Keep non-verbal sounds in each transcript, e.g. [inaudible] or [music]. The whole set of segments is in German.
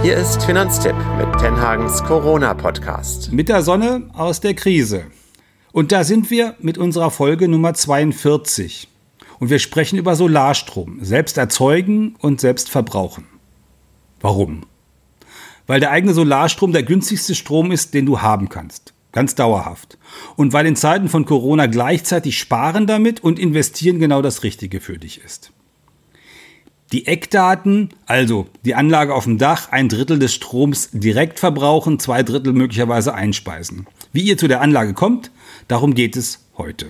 Hier ist Finanztipp mit Tenhagens Corona-Podcast. Mit der Sonne aus der Krise. Und da sind wir mit unserer Folge Nummer 42. Und wir sprechen über Solarstrom, selbst erzeugen und selbst verbrauchen. Warum? Weil der eigene Solarstrom der günstigste Strom ist, den du haben kannst. Ganz dauerhaft. Und weil in Zeiten von Corona gleichzeitig Sparen damit und Investieren genau das Richtige für dich ist. Die Eckdaten, also die Anlage auf dem Dach, ein Drittel des Stroms direkt verbrauchen, zwei Drittel möglicherweise einspeisen. Wie ihr zu der Anlage kommt, darum geht es heute.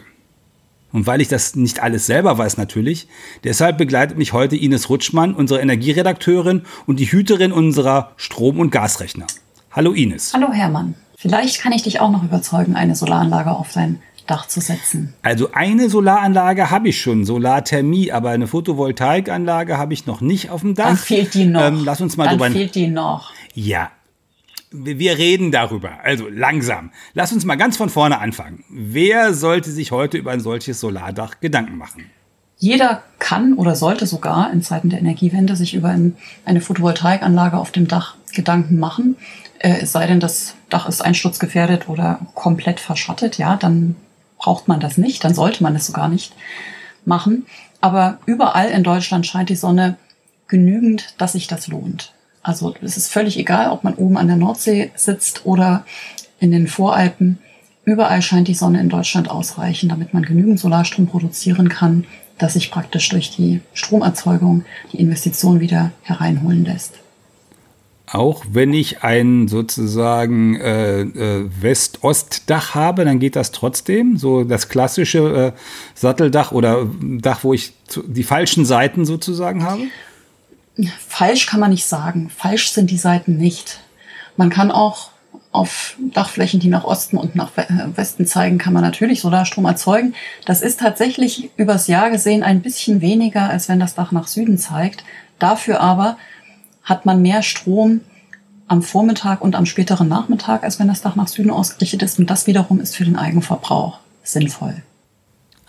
Und weil ich das nicht alles selber weiß natürlich, deshalb begleitet mich heute Ines Rutschmann, unsere Energieredakteurin und die Hüterin unserer Strom- und Gasrechner. Hallo Ines. Hallo Hermann. Vielleicht kann ich dich auch noch überzeugen, eine Solaranlage auf dein Dach zu setzen. Also eine Solaranlage habe ich schon, Solarthermie, aber eine Photovoltaikanlage habe ich noch nicht auf dem Dach. Dann fehlt die noch. Ähm, lass uns mal Dann drüber. fehlt die noch. Ja. Wir reden darüber, also langsam. Lass uns mal ganz von vorne anfangen. Wer sollte sich heute über ein solches Solardach Gedanken machen? Jeder kann oder sollte sogar in Zeiten der Energiewende sich über ein, eine Photovoltaikanlage auf dem Dach Gedanken machen. Äh, es sei denn, das Dach ist einsturzgefährdet oder komplett verschattet, ja, dann braucht man das nicht, dann sollte man es sogar nicht machen. Aber überall in Deutschland scheint die Sonne genügend, dass sich das lohnt. Also es ist völlig egal, ob man oben an der Nordsee sitzt oder in den Voralpen. Überall scheint die Sonne in Deutschland ausreichen, damit man genügend Solarstrom produzieren kann, dass sich praktisch durch die Stromerzeugung die Investition wieder hereinholen lässt. Auch wenn ich ein sozusagen äh, äh, West-Ost-Dach habe, dann geht das trotzdem. So das klassische äh, Satteldach oder Dach, wo ich die falschen Seiten sozusagen habe. Falsch kann man nicht sagen. Falsch sind die Seiten nicht. Man kann auch auf Dachflächen, die nach Osten und nach Westen zeigen, kann man natürlich Solarstrom erzeugen. Das ist tatsächlich übers Jahr gesehen ein bisschen weniger, als wenn das Dach nach Süden zeigt. Dafür aber hat man mehr Strom am Vormittag und am späteren Nachmittag, als wenn das Dach nach Süden ausgerichtet ist. Und das wiederum ist für den Eigenverbrauch sinnvoll.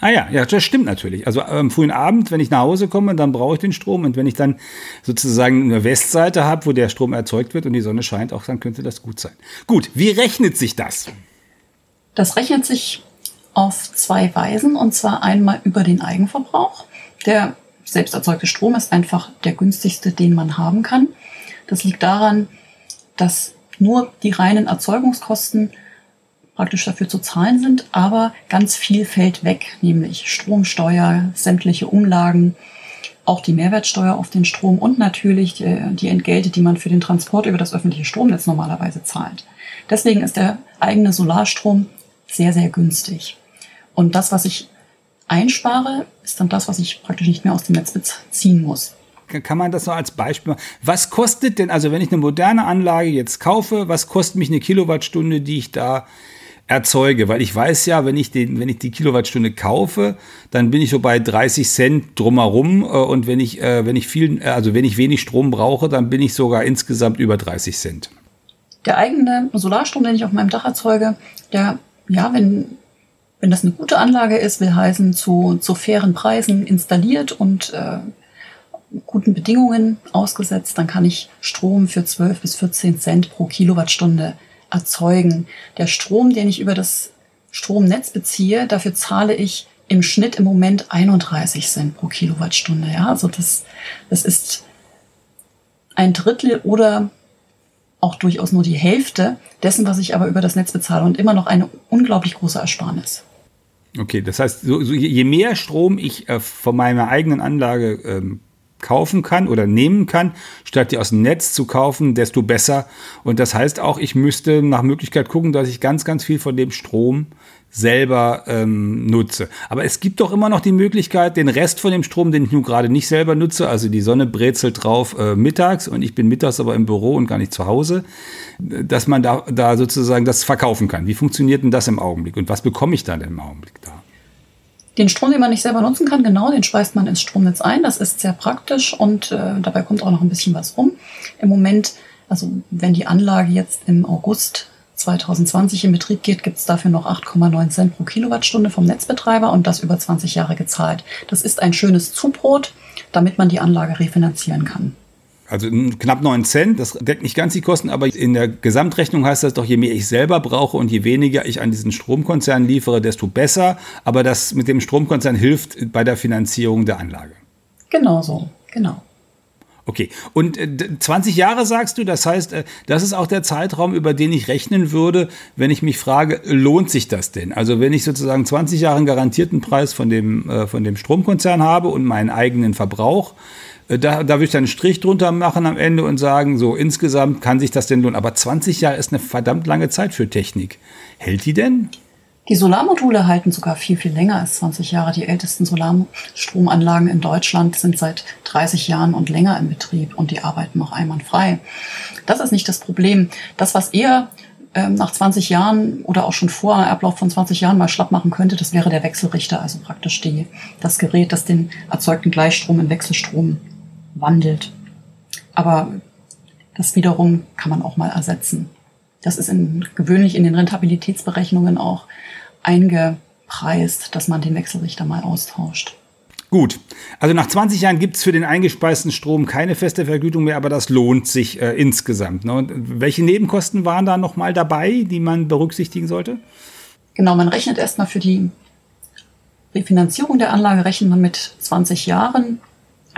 Ah ja, ja, das stimmt natürlich. Also am frühen Abend, wenn ich nach Hause komme, dann brauche ich den Strom. Und wenn ich dann sozusagen eine Westseite habe, wo der Strom erzeugt wird und die Sonne scheint, auch dann könnte das gut sein. Gut, wie rechnet sich das? Das rechnet sich auf zwei Weisen. Und zwar einmal über den Eigenverbrauch. Der selbst erzeugte Strom ist einfach der günstigste, den man haben kann. Das liegt daran, dass nur die reinen Erzeugungskosten praktisch dafür zu zahlen sind, aber ganz viel fällt weg, nämlich Stromsteuer, sämtliche Umlagen, auch die Mehrwertsteuer auf den Strom und natürlich die, die Entgelte, die man für den Transport über das öffentliche Stromnetz normalerweise zahlt. Deswegen ist der eigene Solarstrom sehr, sehr günstig. Und das, was ich einspare, ist dann das, was ich praktisch nicht mehr aus dem Netz beziehen muss. Kann man das so als Beispiel machen? Was kostet denn, also wenn ich eine moderne Anlage jetzt kaufe, was kostet mich eine Kilowattstunde, die ich da erzeuge? Weil ich weiß ja, wenn ich, den, wenn ich die Kilowattstunde kaufe, dann bin ich so bei 30 Cent drumherum. Und wenn ich, wenn ich viel, also wenn ich wenig Strom brauche, dann bin ich sogar insgesamt über 30 Cent. Der eigene Solarstrom, den ich auf meinem Dach erzeuge, der, ja, wenn wenn das eine gute Anlage ist, will heißen zu, zu fairen Preisen installiert und äh, guten Bedingungen ausgesetzt, dann kann ich Strom für 12 bis 14 Cent pro Kilowattstunde erzeugen. Der Strom, den ich über das Stromnetz beziehe, dafür zahle ich im Schnitt im Moment 31 Cent pro Kilowattstunde. Ja, also das, das ist ein Drittel oder auch durchaus nur die Hälfte dessen, was ich aber über das Netz bezahle und immer noch eine unglaublich große Ersparnis. Okay, das heißt, so, so je mehr Strom ich äh, von meiner eigenen Anlage ähm, kaufen kann oder nehmen kann, statt die aus dem Netz zu kaufen, desto besser. Und das heißt auch, ich müsste nach Möglichkeit gucken, dass ich ganz, ganz viel von dem Strom selber ähm, nutze. Aber es gibt doch immer noch die Möglichkeit, den Rest von dem Strom, den ich nun gerade nicht selber nutze, also die Sonne brezelt drauf äh, mittags und ich bin mittags aber im Büro und gar nicht zu Hause, dass man da, da sozusagen das verkaufen kann. Wie funktioniert denn das im Augenblick und was bekomme ich dann im Augenblick da? Den Strom, den man nicht selber nutzen kann, genau, den speist man ins Stromnetz ein. Das ist sehr praktisch und äh, dabei kommt auch noch ein bisschen was rum. Im Moment, also wenn die Anlage jetzt im August 2020 in Betrieb geht, gibt es dafür noch 8,9 Cent pro Kilowattstunde vom Netzbetreiber und das über 20 Jahre gezahlt. Das ist ein schönes Zubrot, damit man die Anlage refinanzieren kann. Also knapp 9 Cent, das deckt nicht ganz die Kosten, aber in der Gesamtrechnung heißt das doch, je mehr ich selber brauche und je weniger ich an diesen Stromkonzern liefere, desto besser. Aber das mit dem Stromkonzern hilft bei der Finanzierung der Anlage. Genau so, genau. Okay, und 20 äh, Jahre sagst du, das heißt, äh, das ist auch der Zeitraum, über den ich rechnen würde, wenn ich mich frage, lohnt sich das denn? Also wenn ich sozusagen 20 Jahre einen garantierten Preis von dem, äh, von dem Stromkonzern habe und meinen eigenen Verbrauch, da, da würde ich dann einen Strich drunter machen am Ende und sagen, so insgesamt kann sich das denn lohnen. Aber 20 Jahre ist eine verdammt lange Zeit für Technik. Hält die denn? Die Solarmodule halten sogar viel, viel länger als 20 Jahre. Die ältesten Solarstromanlagen in Deutschland sind seit 30 Jahren und länger in Betrieb und die arbeiten noch einwandfrei. Das ist nicht das Problem. Das, was eher ähm, nach 20 Jahren oder auch schon vor Ablauf von 20 Jahren mal schlapp machen könnte, das wäre der Wechselrichter, also praktisch die, das Gerät, das den erzeugten Gleichstrom in Wechselstrom wandelt. Aber das wiederum kann man auch mal ersetzen. Das ist in, gewöhnlich in den Rentabilitätsberechnungen auch eingepreist, dass man den Wechselrichter mal austauscht. Gut, also nach 20 Jahren gibt es für den eingespeisten Strom keine feste Vergütung mehr, aber das lohnt sich äh, insgesamt. Ne? Welche Nebenkosten waren da nochmal dabei, die man berücksichtigen sollte? Genau, man rechnet erstmal für die Refinanzierung der Anlage, rechnet man mit 20 Jahren,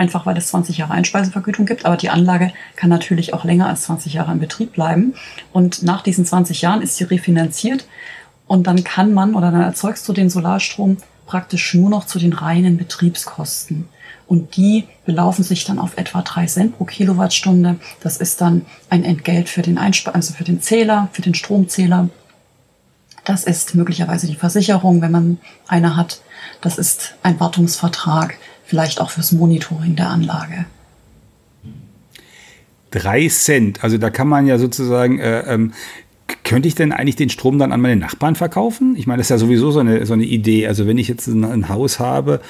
einfach weil es 20 Jahre Einspeisevergütung gibt, aber die Anlage kann natürlich auch länger als 20 Jahre in Betrieb bleiben. Und nach diesen 20 Jahren ist sie refinanziert und dann kann man oder dann erzeugst du den Solarstrom praktisch nur noch zu den reinen Betriebskosten. Und die belaufen sich dann auf etwa drei Cent pro Kilowattstunde. Das ist dann ein Entgelt für den Einspe also für den Zähler, für den Stromzähler. Das ist möglicherweise die Versicherung, wenn man eine hat. Das ist ein Wartungsvertrag, vielleicht auch fürs Monitoring der Anlage. Drei Cent, also da kann man ja sozusagen äh, ähm, könnte ich denn eigentlich den Strom dann an meine Nachbarn verkaufen? Ich meine, das ist ja sowieso so eine, so eine Idee. Also wenn ich jetzt ein, ein Haus habe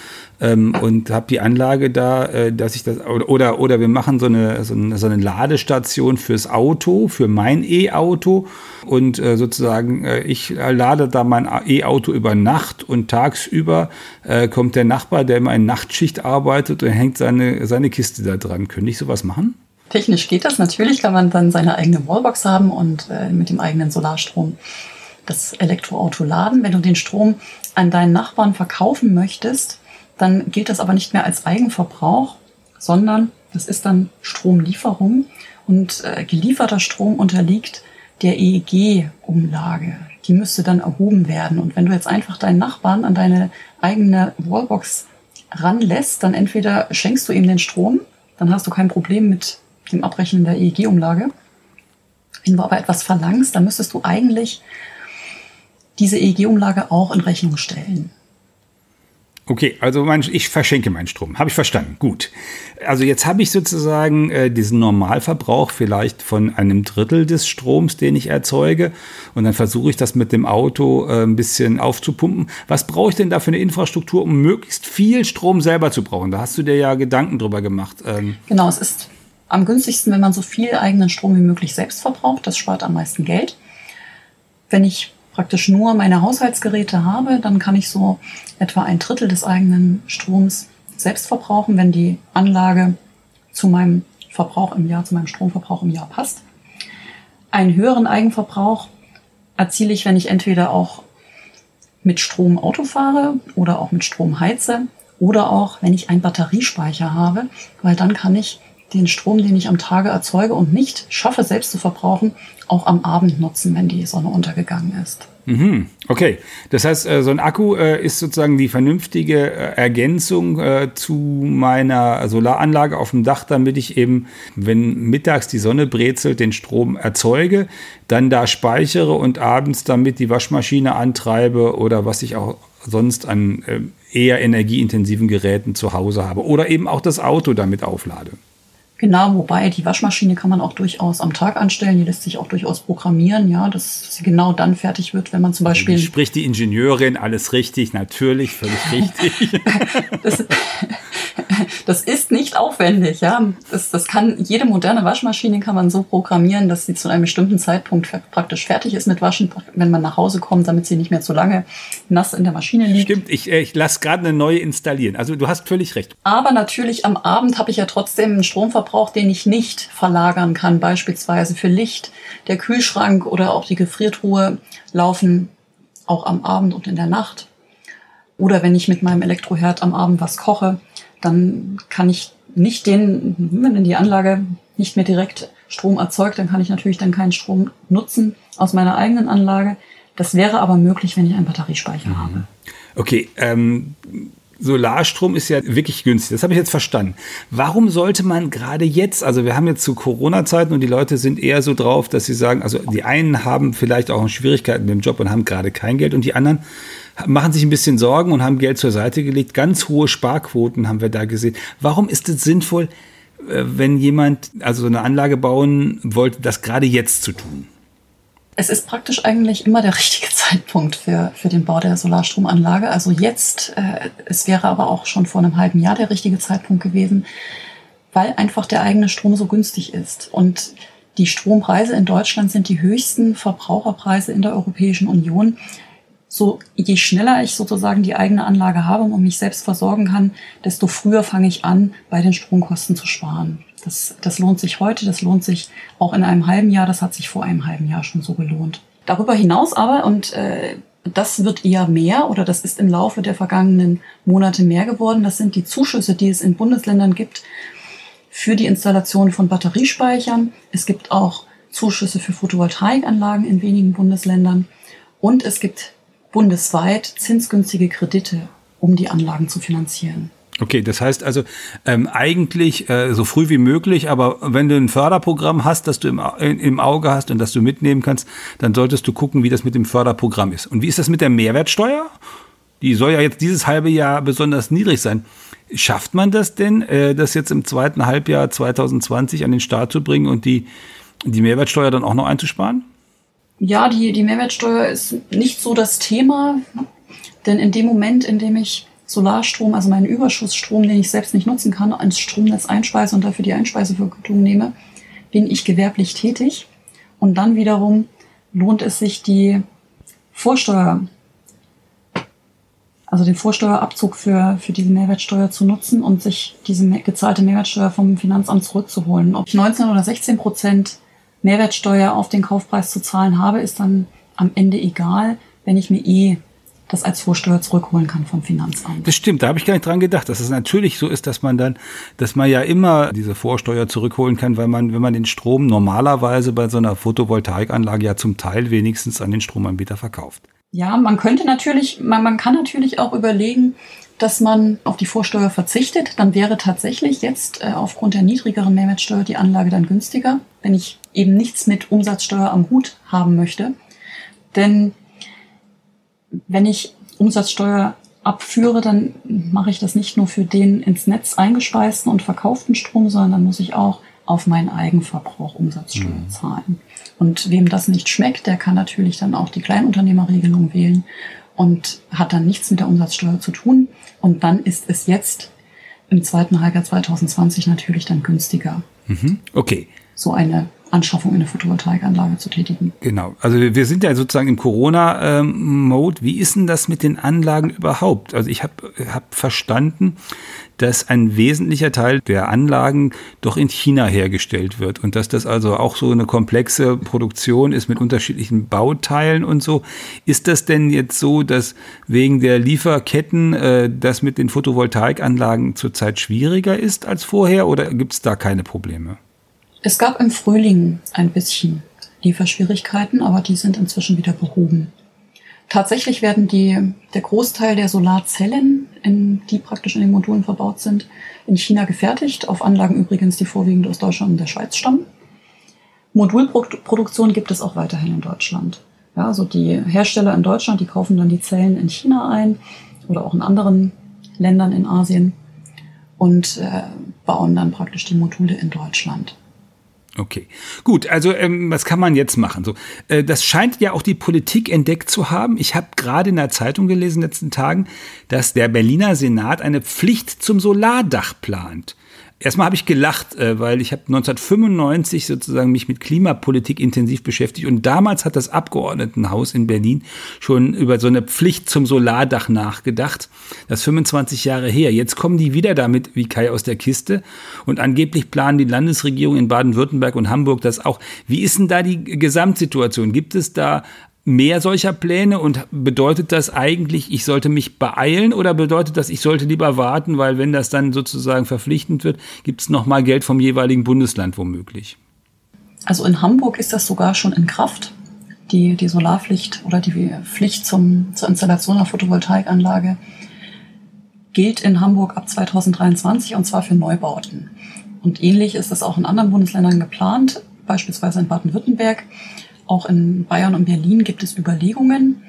ähm, und habe die Anlage da, äh, dass ich das, oder, oder wir machen so eine, so eine, so eine Ladestation fürs Auto, für mein E-Auto und äh, sozusagen äh, ich lade da mein E-Auto über Nacht und tagsüber äh, kommt der Nachbar, der immer in Nachtschicht arbeitet und hängt seine, seine Kiste da dran. Könnte ich sowas machen? Technisch geht das. Natürlich kann man dann seine eigene Wallbox haben und äh, mit dem eigenen Solarstrom das Elektroauto laden. Wenn du den Strom an deinen Nachbarn verkaufen möchtest, dann gilt das aber nicht mehr als Eigenverbrauch, sondern das ist dann Stromlieferung und äh, gelieferter Strom unterliegt der EEG-Umlage. Die müsste dann erhoben werden. Und wenn du jetzt einfach deinen Nachbarn an deine eigene Wallbox ranlässt, dann entweder schenkst du ihm den Strom, dann hast du kein Problem mit dem Abrechnen der EEG-Umlage. Wenn du aber etwas verlangst, dann müsstest du eigentlich diese EEG-Umlage auch in Rechnung stellen. Okay, also mein, ich verschenke meinen Strom. Habe ich verstanden. Gut. Also jetzt habe ich sozusagen äh, diesen Normalverbrauch vielleicht von einem Drittel des Stroms, den ich erzeuge. Und dann versuche ich das mit dem Auto äh, ein bisschen aufzupumpen. Was brauche ich denn da für eine Infrastruktur, um möglichst viel Strom selber zu brauchen? Da hast du dir ja Gedanken drüber gemacht. Ähm genau, es ist am günstigsten, wenn man so viel eigenen Strom wie möglich selbst verbraucht. Das spart am meisten Geld. Wenn ich praktisch nur meine Haushaltsgeräte habe, dann kann ich so etwa ein Drittel des eigenen Stroms selbst verbrauchen, wenn die Anlage zu meinem Verbrauch im Jahr, zu meinem Stromverbrauch im Jahr passt. Einen höheren Eigenverbrauch erziele ich, wenn ich entweder auch mit Strom Auto fahre oder auch mit Strom heize oder auch, wenn ich einen Batteriespeicher habe, weil dann kann ich den Strom, den ich am Tage erzeuge und nicht schaffe, selbst zu verbrauchen, auch am Abend nutzen, wenn die Sonne untergegangen ist. Mhm. Okay, das heißt, äh, so ein Akku äh, ist sozusagen die vernünftige äh, Ergänzung zu meiner Solaranlage auf dem Dach, damit ich eben, wenn mittags die Sonne brezelt, den Strom erzeuge, dann da speichere und abends damit die Waschmaschine antreibe oder was ich auch sonst an eher energieintensiven Geräten zu Hause habe oder eben auch das Auto damit auflade. Genau, wobei die Waschmaschine kann man auch durchaus am Tag anstellen. Die lässt sich auch durchaus programmieren, ja, dass sie genau dann fertig wird, wenn man zum Beispiel. Spricht die Ingenieurin alles richtig, natürlich, völlig [laughs] richtig. das, Das ist nicht aufwendig, ja. Das, das kann, jede moderne Waschmaschine kann man so programmieren, dass sie zu einem bestimmten Zeitpunkt praktisch fertig ist mit Waschen, wenn man nach Hause kommt, damit sie nicht mehr zu lange nass in der Maschine liegt. Stimmt, ich, äh, ich lasse gerade eine neue installieren. Also du hast völlig recht. Aber natürlich am Abend habe ich ja trotzdem einen Stromverbrauch, den ich nicht verlagern kann, beispielsweise für Licht. Der Kühlschrank oder auch die Gefriertruhe laufen auch am Abend und in der Nacht. Oder wenn ich mit meinem Elektroherd am Abend was koche, dann kann ich nicht den, wenn die Anlage nicht mehr direkt Strom erzeugt, dann kann ich natürlich dann keinen Strom nutzen aus meiner eigenen Anlage. Das wäre aber möglich, wenn ich einen Batteriespeicher mhm. habe. Okay, ähm, Solarstrom ist ja wirklich günstig. Das habe ich jetzt verstanden. Warum sollte man gerade jetzt, also wir haben jetzt zu Corona-Zeiten und die Leute sind eher so drauf, dass sie sagen, also die einen haben vielleicht auch Schwierigkeiten mit dem Job und haben gerade kein Geld und die anderen machen sich ein bisschen Sorgen und haben Geld zur Seite gelegt. Ganz hohe Sparquoten haben wir da gesehen. Warum ist es sinnvoll, äh, wenn jemand also eine Anlage bauen wollte, das gerade jetzt zu tun? Es ist praktisch eigentlich immer der richtige [laughs] Zeitpunkt für, für den Bau der Solarstromanlage. Also jetzt, äh, es wäre aber auch schon vor einem halben Jahr der richtige Zeitpunkt gewesen, weil einfach der eigene Strom so günstig ist. Und die Strompreise in Deutschland sind die höchsten Verbraucherpreise in der Europäischen Union so je schneller ich sozusagen die eigene Anlage habe und mich selbst versorgen kann, desto früher fange ich an, bei den Stromkosten zu sparen. Das, das lohnt sich heute, das lohnt sich auch in einem halben Jahr, das hat sich vor einem halben Jahr schon so gelohnt. Darüber hinaus aber, und äh, das wird eher mehr oder das ist im Laufe der vergangenen Monate mehr geworden, das sind die Zuschüsse, die es in Bundesländern gibt für die Installation von Batteriespeichern. Es gibt auch Zuschüsse für Photovoltaikanlagen in wenigen Bundesländern. Und es gibt bundesweit zinsgünstige Kredite, um die Anlagen zu finanzieren. Okay, das heißt also ähm, eigentlich äh, so früh wie möglich, aber wenn du ein Förderprogramm hast, das du im, im Auge hast und das du mitnehmen kannst, dann solltest du gucken, wie das mit dem Förderprogramm ist. Und wie ist das mit der Mehrwertsteuer? Die soll ja jetzt dieses halbe Jahr besonders niedrig sein. Schafft man das denn, äh, das jetzt im zweiten Halbjahr 2020 an den Start zu bringen und die, die Mehrwertsteuer dann auch noch einzusparen? Ja, die, die Mehrwertsteuer ist nicht so das Thema, denn in dem Moment, in dem ich Solarstrom, also meinen Überschussstrom, den ich selbst nicht nutzen kann, ins Stromnetz einspeise und dafür die Einspeisevergütung nehme, bin ich gewerblich tätig. Und dann wiederum lohnt es sich, die Vorsteuer, also den Vorsteuerabzug für, für diese Mehrwertsteuer zu nutzen und sich diese gezahlte Mehrwertsteuer vom Finanzamt zurückzuholen. Ob ich 19 oder 16 Prozent Mehrwertsteuer auf den Kaufpreis zu zahlen habe, ist dann am Ende egal, wenn ich mir eh das als Vorsteuer zurückholen kann vom Finanzamt. Das stimmt, da habe ich gar nicht dran gedacht, dass es natürlich so ist, dass man dann, dass man ja immer diese Vorsteuer zurückholen kann, weil man, wenn man den Strom normalerweise bei so einer Photovoltaikanlage ja zum Teil wenigstens an den Stromanbieter verkauft. Ja, man könnte natürlich, man, man kann natürlich auch überlegen, dass man auf die Vorsteuer verzichtet, dann wäre tatsächlich jetzt äh, aufgrund der niedrigeren Mehrwertsteuer die Anlage dann günstiger, wenn ich eben nichts mit Umsatzsteuer am Hut haben möchte. Denn wenn ich Umsatzsteuer abführe, dann mache ich das nicht nur für den ins Netz eingespeisten und verkauften Strom, sondern dann muss ich auch auf meinen Eigenverbrauch Umsatzsteuer mhm. zahlen. Und wem das nicht schmeckt, der kann natürlich dann auch die Kleinunternehmerregelung wählen und hat dann nichts mit der Umsatzsteuer zu tun. Und dann ist es jetzt im zweiten Halbjahr 2020 natürlich dann günstiger. Mhm. Okay. So eine Anschaffung in eine Photovoltaikanlage zu tätigen. Genau. Also wir sind ja sozusagen im Corona-Mode. Wie ist denn das mit den Anlagen überhaupt? Also ich habe hab verstanden, dass ein wesentlicher Teil der Anlagen doch in China hergestellt wird und dass das also auch so eine komplexe Produktion ist mit unterschiedlichen Bauteilen und so. Ist das denn jetzt so, dass wegen der Lieferketten äh, das mit den Photovoltaikanlagen zurzeit schwieriger ist als vorher oder gibt es da keine Probleme? Es gab im Frühling ein bisschen Lieferschwierigkeiten, aber die sind inzwischen wieder behoben. Tatsächlich werden die, der Großteil der Solarzellen, in, die praktisch in den Modulen verbaut sind, in China gefertigt, auf Anlagen übrigens, die vorwiegend aus Deutschland und der Schweiz stammen. Modulproduktion gibt es auch weiterhin in Deutschland. Ja, also die Hersteller in Deutschland, die kaufen dann die Zellen in China ein oder auch in anderen Ländern in Asien und äh, bauen dann praktisch die Module in Deutschland. Okay, gut. Also ähm, was kann man jetzt machen? So, äh, das scheint ja auch die Politik entdeckt zu haben. Ich habe gerade in der Zeitung gelesen in den letzten Tagen, dass der Berliner Senat eine Pflicht zum Solardach plant. Erstmal habe ich gelacht, äh, weil ich habe 1995 sozusagen mich mit Klimapolitik intensiv beschäftigt und damals hat das Abgeordnetenhaus in Berlin schon über so eine Pflicht zum Solardach nachgedacht. Das ist 25 Jahre her. Jetzt kommen die wieder damit wie Kai aus der Kiste und angeblich planen die Landesregierung in Baden-Württemberg und Hamburg das auch. Wie ist denn da die Gesamtsituation? Gibt es da mehr solcher Pläne und bedeutet das eigentlich, ich sollte mich beeilen oder bedeutet das, ich sollte lieber warten, weil wenn das dann sozusagen verpflichtend wird, gibt es nochmal Geld vom jeweiligen Bundesland womöglich? Also in Hamburg ist das sogar schon in Kraft, die, die Solarpflicht oder die Pflicht zum, zur Installation einer Photovoltaikanlage gilt in Hamburg ab 2023 und zwar für Neubauten. Und ähnlich ist es auch in anderen Bundesländern geplant, beispielsweise in Baden-Württemberg. Auch in Bayern und Berlin gibt es Überlegungen,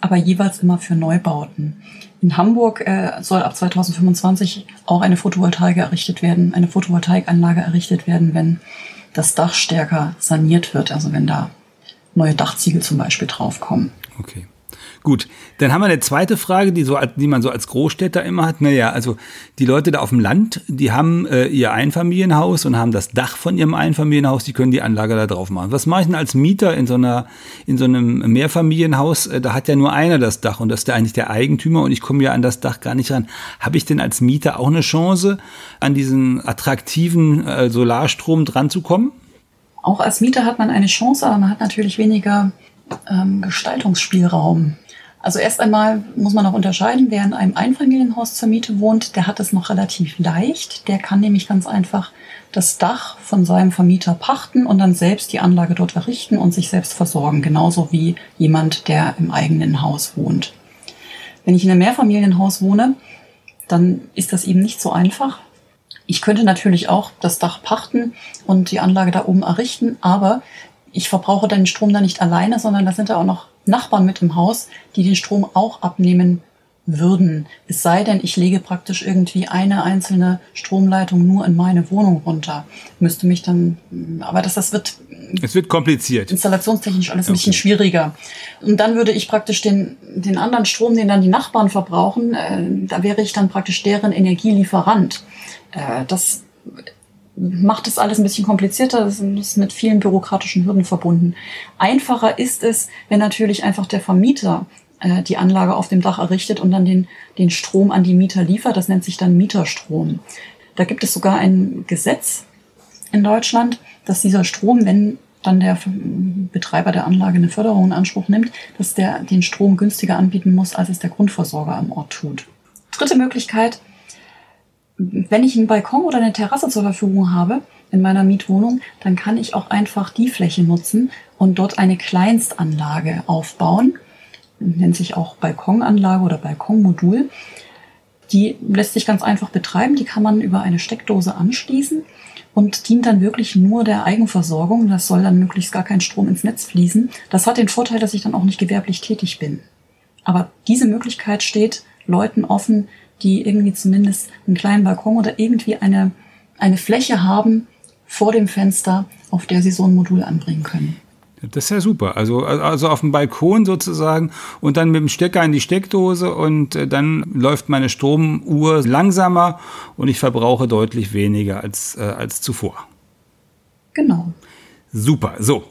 aber jeweils immer für Neubauten. In Hamburg äh, soll ab 2025 auch eine Photovoltaik errichtet werden, eine Photovoltaikanlage errichtet werden, wenn das Dach stärker saniert wird, also wenn da neue Dachziegel zum Beispiel draufkommen. Okay. Gut, dann haben wir eine zweite Frage, die, so, die man so als Großstädter immer hat. Naja, also die Leute da auf dem Land, die haben äh, ihr Einfamilienhaus und haben das Dach von ihrem Einfamilienhaus, die können die Anlage da drauf machen. Was mache ich denn als Mieter in so, einer, in so einem Mehrfamilienhaus? Äh, da hat ja nur einer das Dach und das ist ja eigentlich der Eigentümer und ich komme ja an das Dach gar nicht ran. Habe ich denn als Mieter auch eine Chance, an diesen attraktiven äh, Solarstrom dran zu kommen? Auch als Mieter hat man eine Chance, aber man hat natürlich weniger ähm, Gestaltungsspielraum. Also erst einmal muss man noch unterscheiden, wer in einem Einfamilienhaus zur Miete wohnt, der hat es noch relativ leicht. Der kann nämlich ganz einfach das Dach von seinem Vermieter pachten und dann selbst die Anlage dort errichten und sich selbst versorgen, genauso wie jemand, der im eigenen Haus wohnt. Wenn ich in einem Mehrfamilienhaus wohne, dann ist das eben nicht so einfach. Ich könnte natürlich auch das Dach pachten und die Anlage da oben errichten, aber ich verbrauche den Strom da nicht alleine, sondern da sind da auch noch Nachbarn mit im Haus, die den Strom auch abnehmen würden. Es sei denn, ich lege praktisch irgendwie eine einzelne Stromleitung nur in meine Wohnung runter. Müsste mich dann, aber das, das wird. Es wird kompliziert. Installationstechnisch alles ein okay. bisschen schwieriger. Und dann würde ich praktisch den, den anderen Strom, den dann die Nachbarn verbrauchen, äh, da wäre ich dann praktisch deren Energielieferant. Äh, das macht es alles ein bisschen komplizierter. Das ist mit vielen bürokratischen Hürden verbunden. Einfacher ist es, wenn natürlich einfach der Vermieter äh, die Anlage auf dem Dach errichtet und dann den, den Strom an die Mieter liefert. Das nennt sich dann Mieterstrom. Da gibt es sogar ein Gesetz in Deutschland, dass dieser Strom, wenn dann der Betreiber der Anlage eine Förderung in Anspruch nimmt, dass der den Strom günstiger anbieten muss, als es der Grundversorger am Ort tut. Dritte Möglichkeit, wenn ich einen Balkon oder eine Terrasse zur Verfügung habe in meiner Mietwohnung, dann kann ich auch einfach die Fläche nutzen und dort eine Kleinstanlage aufbauen. Nennt sich auch Balkonanlage oder Balkonmodul. Die lässt sich ganz einfach betreiben. Die kann man über eine Steckdose anschließen und dient dann wirklich nur der Eigenversorgung. Das soll dann möglichst gar kein Strom ins Netz fließen. Das hat den Vorteil, dass ich dann auch nicht gewerblich tätig bin. Aber diese Möglichkeit steht Leuten offen, die irgendwie zumindest einen kleinen Balkon oder irgendwie eine, eine Fläche haben vor dem Fenster, auf der sie so ein Modul anbringen können. Das ist ja super. Also, also auf dem Balkon sozusagen und dann mit dem Stecker in die Steckdose und äh, dann läuft meine Stromuhr langsamer und ich verbrauche deutlich weniger als, äh, als zuvor. Genau. Super. So,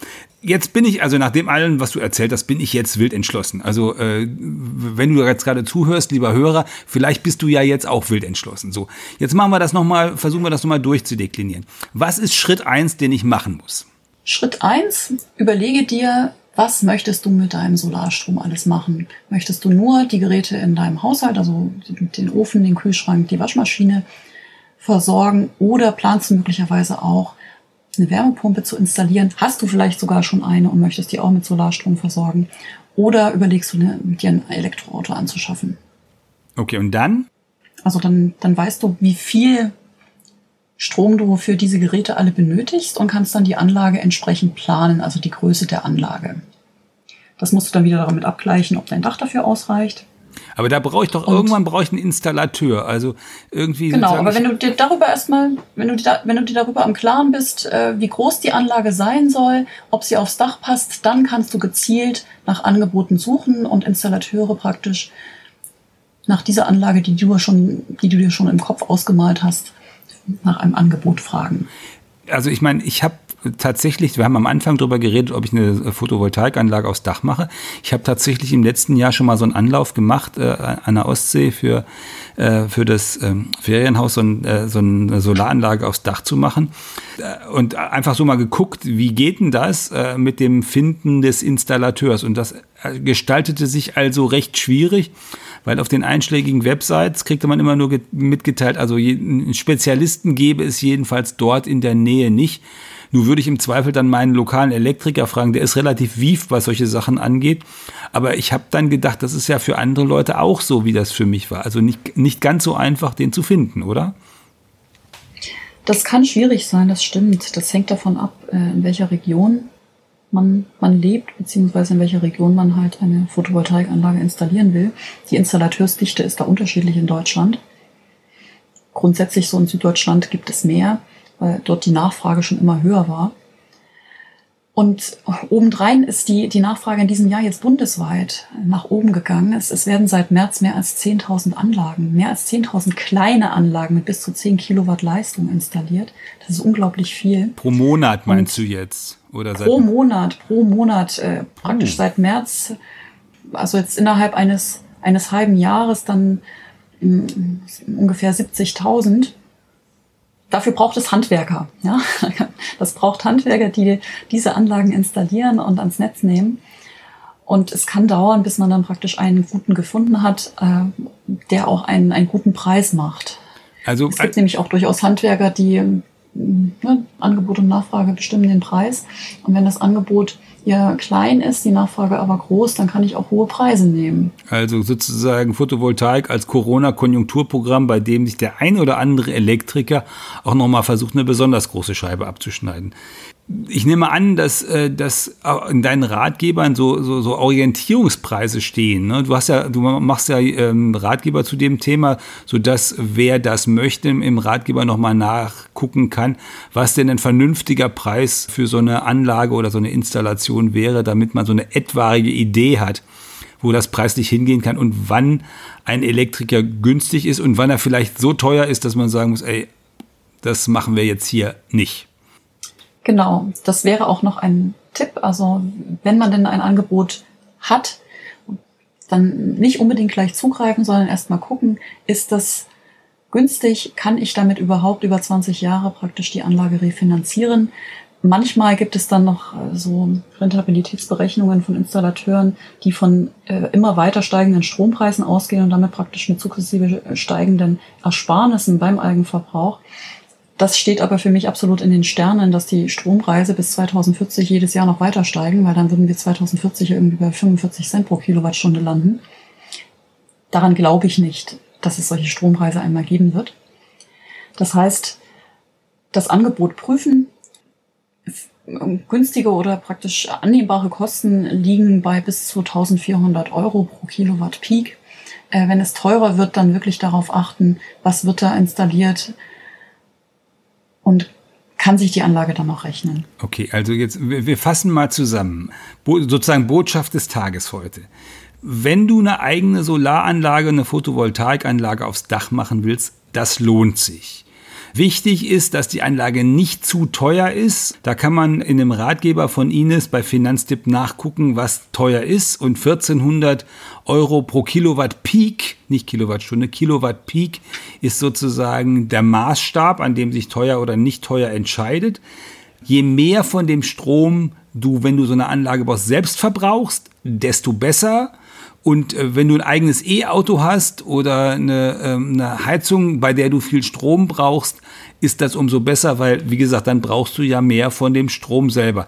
jetzt bin ich, also nach dem allen, was du erzählt hast, bin ich jetzt wild entschlossen. Also äh, wenn du jetzt gerade zuhörst, lieber Hörer, vielleicht bist du ja jetzt auch wild entschlossen. So, jetzt machen wir das nochmal, versuchen wir das nochmal durchzudeklinieren. Was ist Schritt eins, den ich machen muss? Schritt eins: überlege dir, was möchtest du mit deinem Solarstrom alles machen? Möchtest du nur die Geräte in deinem Haushalt, also den Ofen, den Kühlschrank, die Waschmaschine versorgen oder planst du möglicherweise auch eine Wärmepumpe zu installieren. Hast du vielleicht sogar schon eine und möchtest die auch mit Solarstrom versorgen? Oder überlegst du dir ein Elektroauto anzuschaffen? Okay, und dann? Also dann, dann weißt du, wie viel Strom du für diese Geräte alle benötigst und kannst dann die Anlage entsprechend planen, also die Größe der Anlage. Das musst du dann wieder damit abgleichen, ob dein Dach dafür ausreicht. Aber da brauche ich doch, Und- irgendwann brauche ich einen Installateur. Also irgendwie. Genau, aber wenn du dir darüber erstmal, wenn du, dir da, wenn du dir darüber im Klaren bist, äh, wie groß die Anlage sein soll, ob sie aufs Dach passt, dann kannst du gezielt nach Angeboten suchen und Installateure praktisch nach dieser Anlage, die du schon, die du dir schon im Kopf ausgemalt hast, nach einem Angebot fragen. also ich meine, ich habe tatsächlich, wir haben am Anfang darüber geredet, ob ich eine Photovoltaikanlage aufs Dach mache. Ich habe tatsächlich im letzten Jahr schon mal so einen Anlauf gemacht äh, an der Ostsee für, äh, für das ähm, Ferienhaus, so, ein, äh, so eine Solaranlage aufs Dach zu machen. Äh, und einfach so mal geguckt, wie geht denn das äh, mit dem Finden des Installateurs? Und das äh, gestaltete sich also recht schwierig, weil auf den einschlägigen Websites kriegte man immer nur ge- mitgeteilt, also einen Spezialisten gäbe es jedenfalls dort in der Nähe nicht. Nur würde ich im Zweifel dann meinen lokalen Elektriker fragen, der ist relativ wief, was solche Sachen angeht. Aber ich habe dann gedacht, das ist ja für andere Leute auch so, wie das für mich war. Also nicht, nicht ganz so einfach, den zu finden, oder? Das kann schwierig sein, das stimmt. Das hängt davon ab, äh, in welcher Region man, man lebt, beziehungsweise in welcher Region man halt eine Photovoltaikanlage installieren will. Die Installateursdichte ist da unterschiedlich in Deutschland. Grundsätzlich so in Süddeutschland gibt es mehr, weil dort die Nachfrage schon immer höher war. Und obendrein ist die, die Nachfrage in diesem Jahr jetzt bundesweit nach oben gegangen. Es, es werden seit März mehr als 10.000 Anlagen, mehr als 10.000 kleine Anlagen mit bis zu 10 Kilowatt Leistung installiert. Das ist unglaublich viel. Pro Monat meinst du jetzt? Oder seit Pro Monat, pro Monat, äh, praktisch Oh. seit März, also jetzt innerhalb eines, eines halben Jahres dann mm, ungefähr 70.000. Dafür braucht es Handwerker. Ja? [laughs] Das braucht Handwerker, die diese Anlagen installieren und ans Netz nehmen. Und es kann dauern, bis man dann praktisch einen guten gefunden hat, äh, der auch einen, einen guten Preis macht. also Es gibt nämlich auch durchaus Handwerker, die ähm, ne, Angebot und Nachfrage bestimmen den Preis. Und wenn das Angebot ja klein ist, die Nachfrage aber groß, dann kann ich auch hohe Preise nehmen. Also sozusagen Photovoltaik als Corona-Konjunkturprogramm, bei dem sich der ein oder andere Elektriker auch nochmal versucht, eine besonders große Scheibe abzuschneiden. Ich nehme an, dass, äh, dass in deinen Ratgebern so, so, so Orientierungspreise stehen. Ne? Du hast ja, du machst ja ähm, Ratgeber zu dem Thema, sodass wer das möchte, im Ratgeber nochmal nachgucken kann, was denn ein vernünftiger Preis für so eine Anlage oder so eine Installation wäre, damit man so eine etwaige Idee hat wo das preislich hingehen kann und wann ein Elektriker günstig ist und wann er vielleicht so teuer ist, dass man sagen muss, ey, das machen wir jetzt hier nicht. Genau, das wäre auch noch ein Tipp. Also wenn man denn ein Angebot hat, dann nicht unbedingt gleich zugreifen, sondern erstmal gucken, ist das günstig? Kann ich damit überhaupt über 20 Jahre praktisch die Anlage refinanzieren? Manchmal gibt es dann noch äh, so Rentabilitätsberechnungen von Installateuren, die von äh, immer weiter steigenden Strompreisen ausgehen und damit praktisch mit sukzessive steigenden Ersparnissen beim Eigenverbrauch. Das steht aber für mich absolut in den Sternen, dass die Strompreise bis 2040 jedes Jahr noch weiter steigen, weil dann würden wir 2040 irgendwie bei 45 Cent pro Kilowattstunde landen. Daran glaube ich nicht, dass es solche Strompreise einmal geben wird. Das heißt, das Angebot prüfen, günstige oder praktisch annehmbare Kosten liegen bei bis zu 1400 Euro pro Kilowatt Peak. Äh, wenn es teurer wird, dann wirklich darauf achten, was wird da installiert und kann sich die Anlage dann noch rechnen. Okay, also jetzt, wir, wir fassen mal zusammen. Bo sozusagen Botschaft des Tages heute. Wenn du eine eigene Solaranlage, eine Photovoltaikanlage aufs Dach machen willst, das lohnt sich. Wichtig ist, dass die Anlage nicht zu teuer ist. Da kann man in dem Ratgeber von Ines bei Finanztipp nachgucken, was teuer ist. Und 1400 Euro pro Kilowatt Peak, nicht Kilowattstunde, Kilowatt Peak ist sozusagen der Maßstab, an dem sich teuer oder nicht teuer entscheidet. Je mehr von dem Strom du, wenn du so eine Anlage baust, selbst verbrauchst, desto besser. Und äh, wenn du ein eigenes E-Auto hast oder eine, ähm, eine Heizung, bei der du viel Strom brauchst, ist das umso besser, weil, wie gesagt, dann brauchst du ja mehr von dem Strom selber.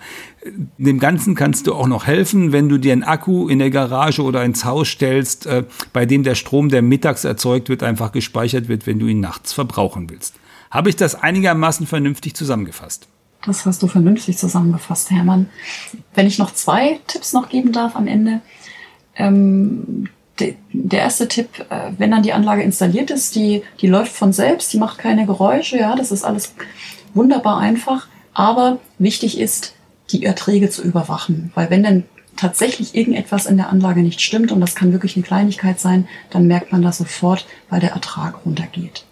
Dem Ganzen kannst du auch noch helfen, wenn du dir einen Akku in der Garage oder ins Haus stellst, äh, bei dem der Strom, der mittags erzeugt wird, einfach gespeichert wird, wenn du ihn nachts verbrauchen willst. Habe ich das einigermaßen vernünftig zusammengefasst? Das hast du vernünftig zusammengefasst, Hermann. Wenn ich noch zwei Tipps noch geben darf am Ende. Ähm, der erste Tipp, äh, wenn dann die Anlage installiert ist, die, die läuft von selbst, die macht keine Geräusche, ja, das ist alles wunderbar einfach. Aber wichtig ist, die Erträge zu überwachen. Weil wenn dann tatsächlich irgendetwas in der Anlage nicht stimmt, und das kann wirklich eine Kleinigkeit sein, dann merkt man das sofort, weil der Ertrag runtergeht.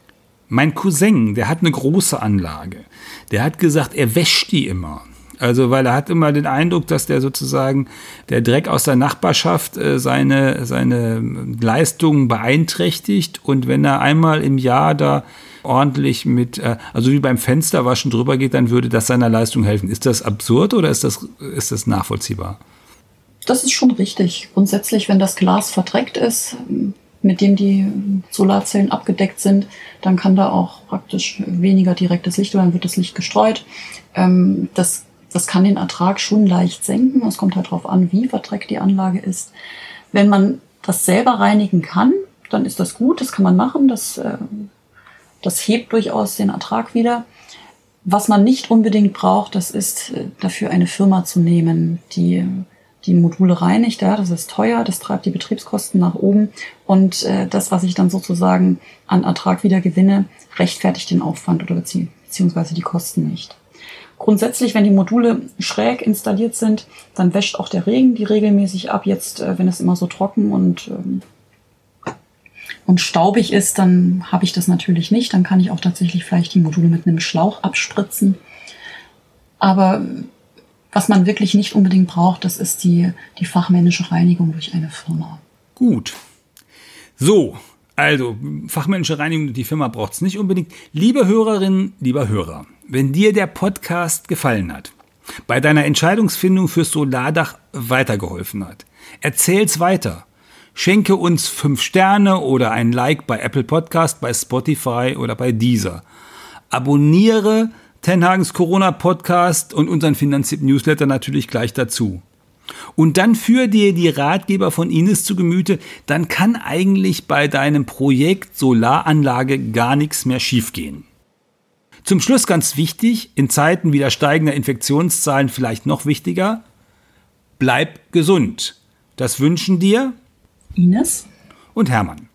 Mein Cousin, der hat eine große Anlage. Der hat gesagt, er wäscht die immer. Also, weil er hat immer den Eindruck, dass der sozusagen der Dreck aus der Nachbarschaft äh, seine, seine Leistungen beeinträchtigt. Und wenn er einmal im Jahr da ordentlich mit, äh, also wie beim Fensterwaschen drüber geht, dann würde das seiner Leistung helfen. Ist das absurd oder ist das, ist das nachvollziehbar? Das ist schon richtig. Grundsätzlich, wenn das Glas verdreckt ist, mit dem die Solarzellen abgedeckt sind, dann kann da auch praktisch weniger direktes Licht, oder dann wird das Licht gestreut. Ähm, das, das kann den Ertrag schon leicht senken. Es kommt halt darauf an, wie verdreckt die Anlage ist. Wenn man das selber reinigen kann, dann ist das gut, das kann man machen. Das äh, das hebt durchaus den Ertrag wieder. Was man nicht unbedingt braucht, das ist äh, dafür eine Firma zu nehmen, die die Module reinigt. Ja, das ist teuer, das treibt die Betriebskosten nach oben und äh, das, was ich dann sozusagen an Ertrag wieder gewinne, rechtfertigt den Aufwand oder bezieh beziehungsweise die Kosten nicht. Grundsätzlich, wenn die Module schräg installiert sind, dann wäscht auch der Regen die regelmäßig ab. Jetzt, äh, wenn es immer so trocken und ähm, und staubig ist, dann habe ich das natürlich nicht. Dann kann ich auch tatsächlich vielleicht die Module mit einem Schlauch abspritzen. Aber was man wirklich nicht unbedingt braucht, das ist die, die fachmännische Reinigung durch eine Firma. Gut. So, also fachmännische Reinigung die Firma braucht es nicht unbedingt. Liebe Hörerinnen, lieber Hörer, wenn dir der Podcast gefallen hat, bei deiner Entscheidungsfindung fürs Solardach weitergeholfen hat, erzähl's weiter Schenke uns fünf Sterne oder ein Like bei Apple Podcast, bei Spotify oder bei Deezer. Abonniere Tenhagens Corona Podcast und unseren Finanztipp Newsletter natürlich gleich dazu. Und dann führ dir die Ratgeber von Ines zu Gemüte, dann kann eigentlich bei deinem Projekt Solaranlage gar nichts mehr schiefgehen. Zum Schluss ganz wichtig, in Zeiten wieder steigender Infektionszahlen vielleicht noch wichtiger, bleib gesund. Das wünschen dir Ines und Hermann.